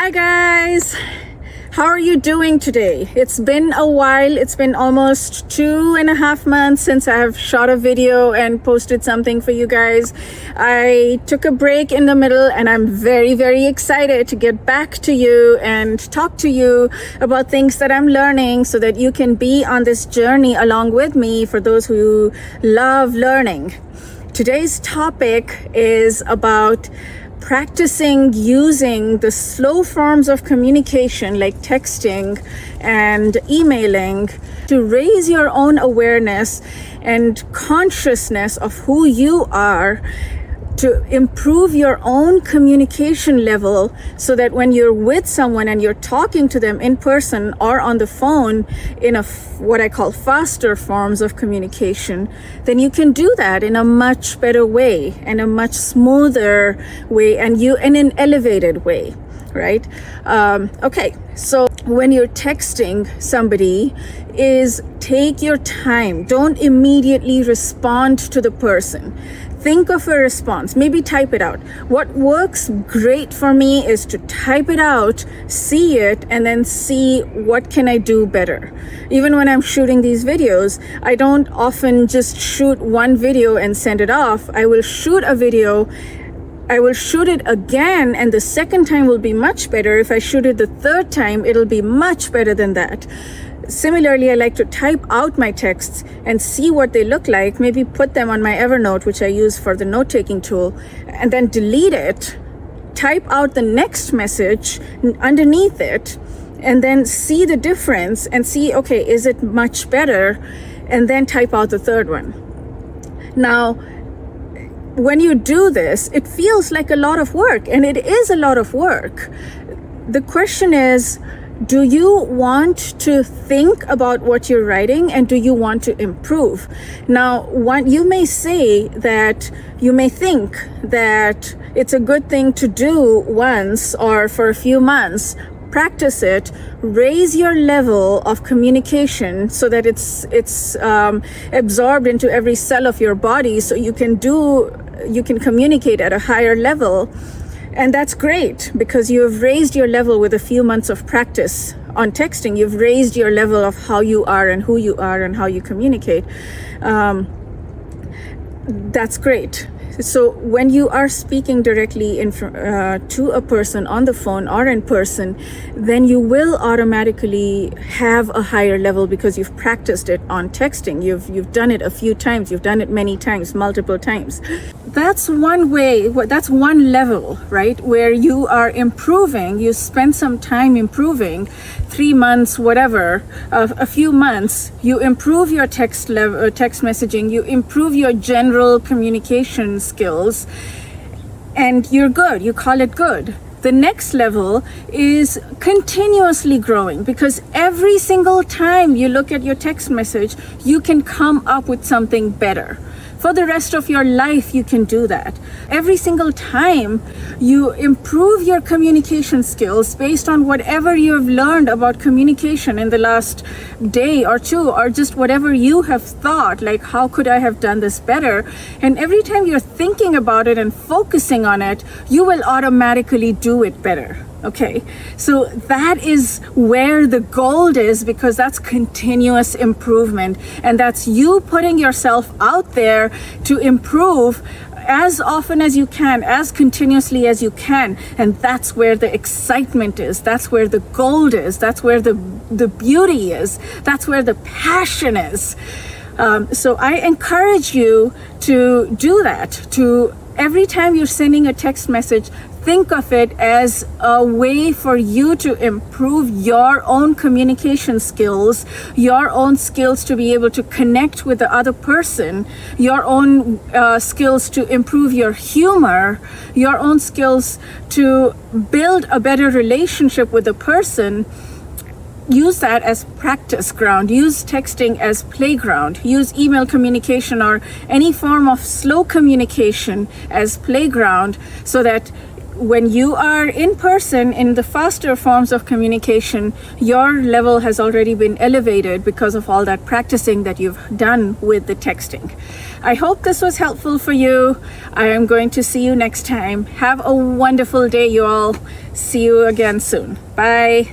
Hi, guys. How are you doing today? It's been a while. It's been almost two and a half months since I have shot a video and posted something for you guys. I took a break in the middle and I'm very, very excited to get back to you and talk to you about things that I'm learning so that you can be on this journey along with me for those who love learning. Today's topic is about practicing using the slow forms of communication like texting and emailing to raise your own awareness and consciousness of who you are to improve your own communication level so that when you're with someone and you're talking to them in person or on the phone in a what I call faster forms of communication, then you can do that in a much better way and a much smoother way and you in an elevated way right? Um, okay so when you're texting somebody is take your time. Don't immediately respond to the person think of a response maybe type it out what works great for me is to type it out see it and then see what can i do better even when i'm shooting these videos i don't often just shoot one video and send it off i will shoot a video I will shoot it again, and the second time will be much better. If I shoot it the third time, it'll be much better than that. Similarly, I like to type out my texts and see what they look like, maybe put them on my Evernote, which I use for the note taking tool, and then delete it, type out the next message underneath it, and then see the difference and see, okay, is it much better? And then type out the third one. Now, when you do this, it feels like a lot of work, and it is a lot of work. The question is, do you want to think about what you're writing and do you want to improve? Now what you may say that you may think that it's a good thing to do once or for a few months practice it raise your level of communication so that it's it's um, absorbed into every cell of your body so you can do you can communicate at a higher level and that's great because you have raised your level with a few months of practice on texting. You've raised your level of how you are and who you are and how you communicate. Um, that's great. So when you are speaking directly in, uh, to a person on the phone or in person, then you will automatically have a higher level because you've practiced it on texting. You've you've done it a few times. You've done it many times, multiple times. That's one way. That's one level, right? Where you are improving. You spend some time improving, three months, whatever, uh, a few months. You improve your text level, uh, text messaging. You improve your general communications skills and you're good. You call it good. The next level is continuously growing because every single time you look at your text message, you can come up with something better for the rest of your life you can do that. Every single time you improve your communication skills based on whatever you've learned about communication in the last day or two or just whatever you have thought like how could i have done this better? And every time you're thinking about it and focusing on it you will automatically do it better Okay, so that is where the gold is because that's continuous improvement, and that's you putting yourself out there to improve as often as you can, as continuously as you can. And that's where the excitement is. That's where the gold is. That's where the, the beauty is. That's where the passion is. Um, so I encourage you to do that, to every time you're sending a text message, think of it as a way for you to improve your own communication skills, your own skills to be able to connect with the other person, your own uh, skills to improve your humor, your own skills to build a better relationship with the person. Use that as practice ground. Use texting as playground. Use email communication or any form of slow communication as playground so that when you are in person in the faster forms of communication, your level has already been elevated because of all that practicing that you've done with the texting. I hope this was helpful for you. I am going to see you next time. Have a wonderful day, you all. See you again soon. Bye.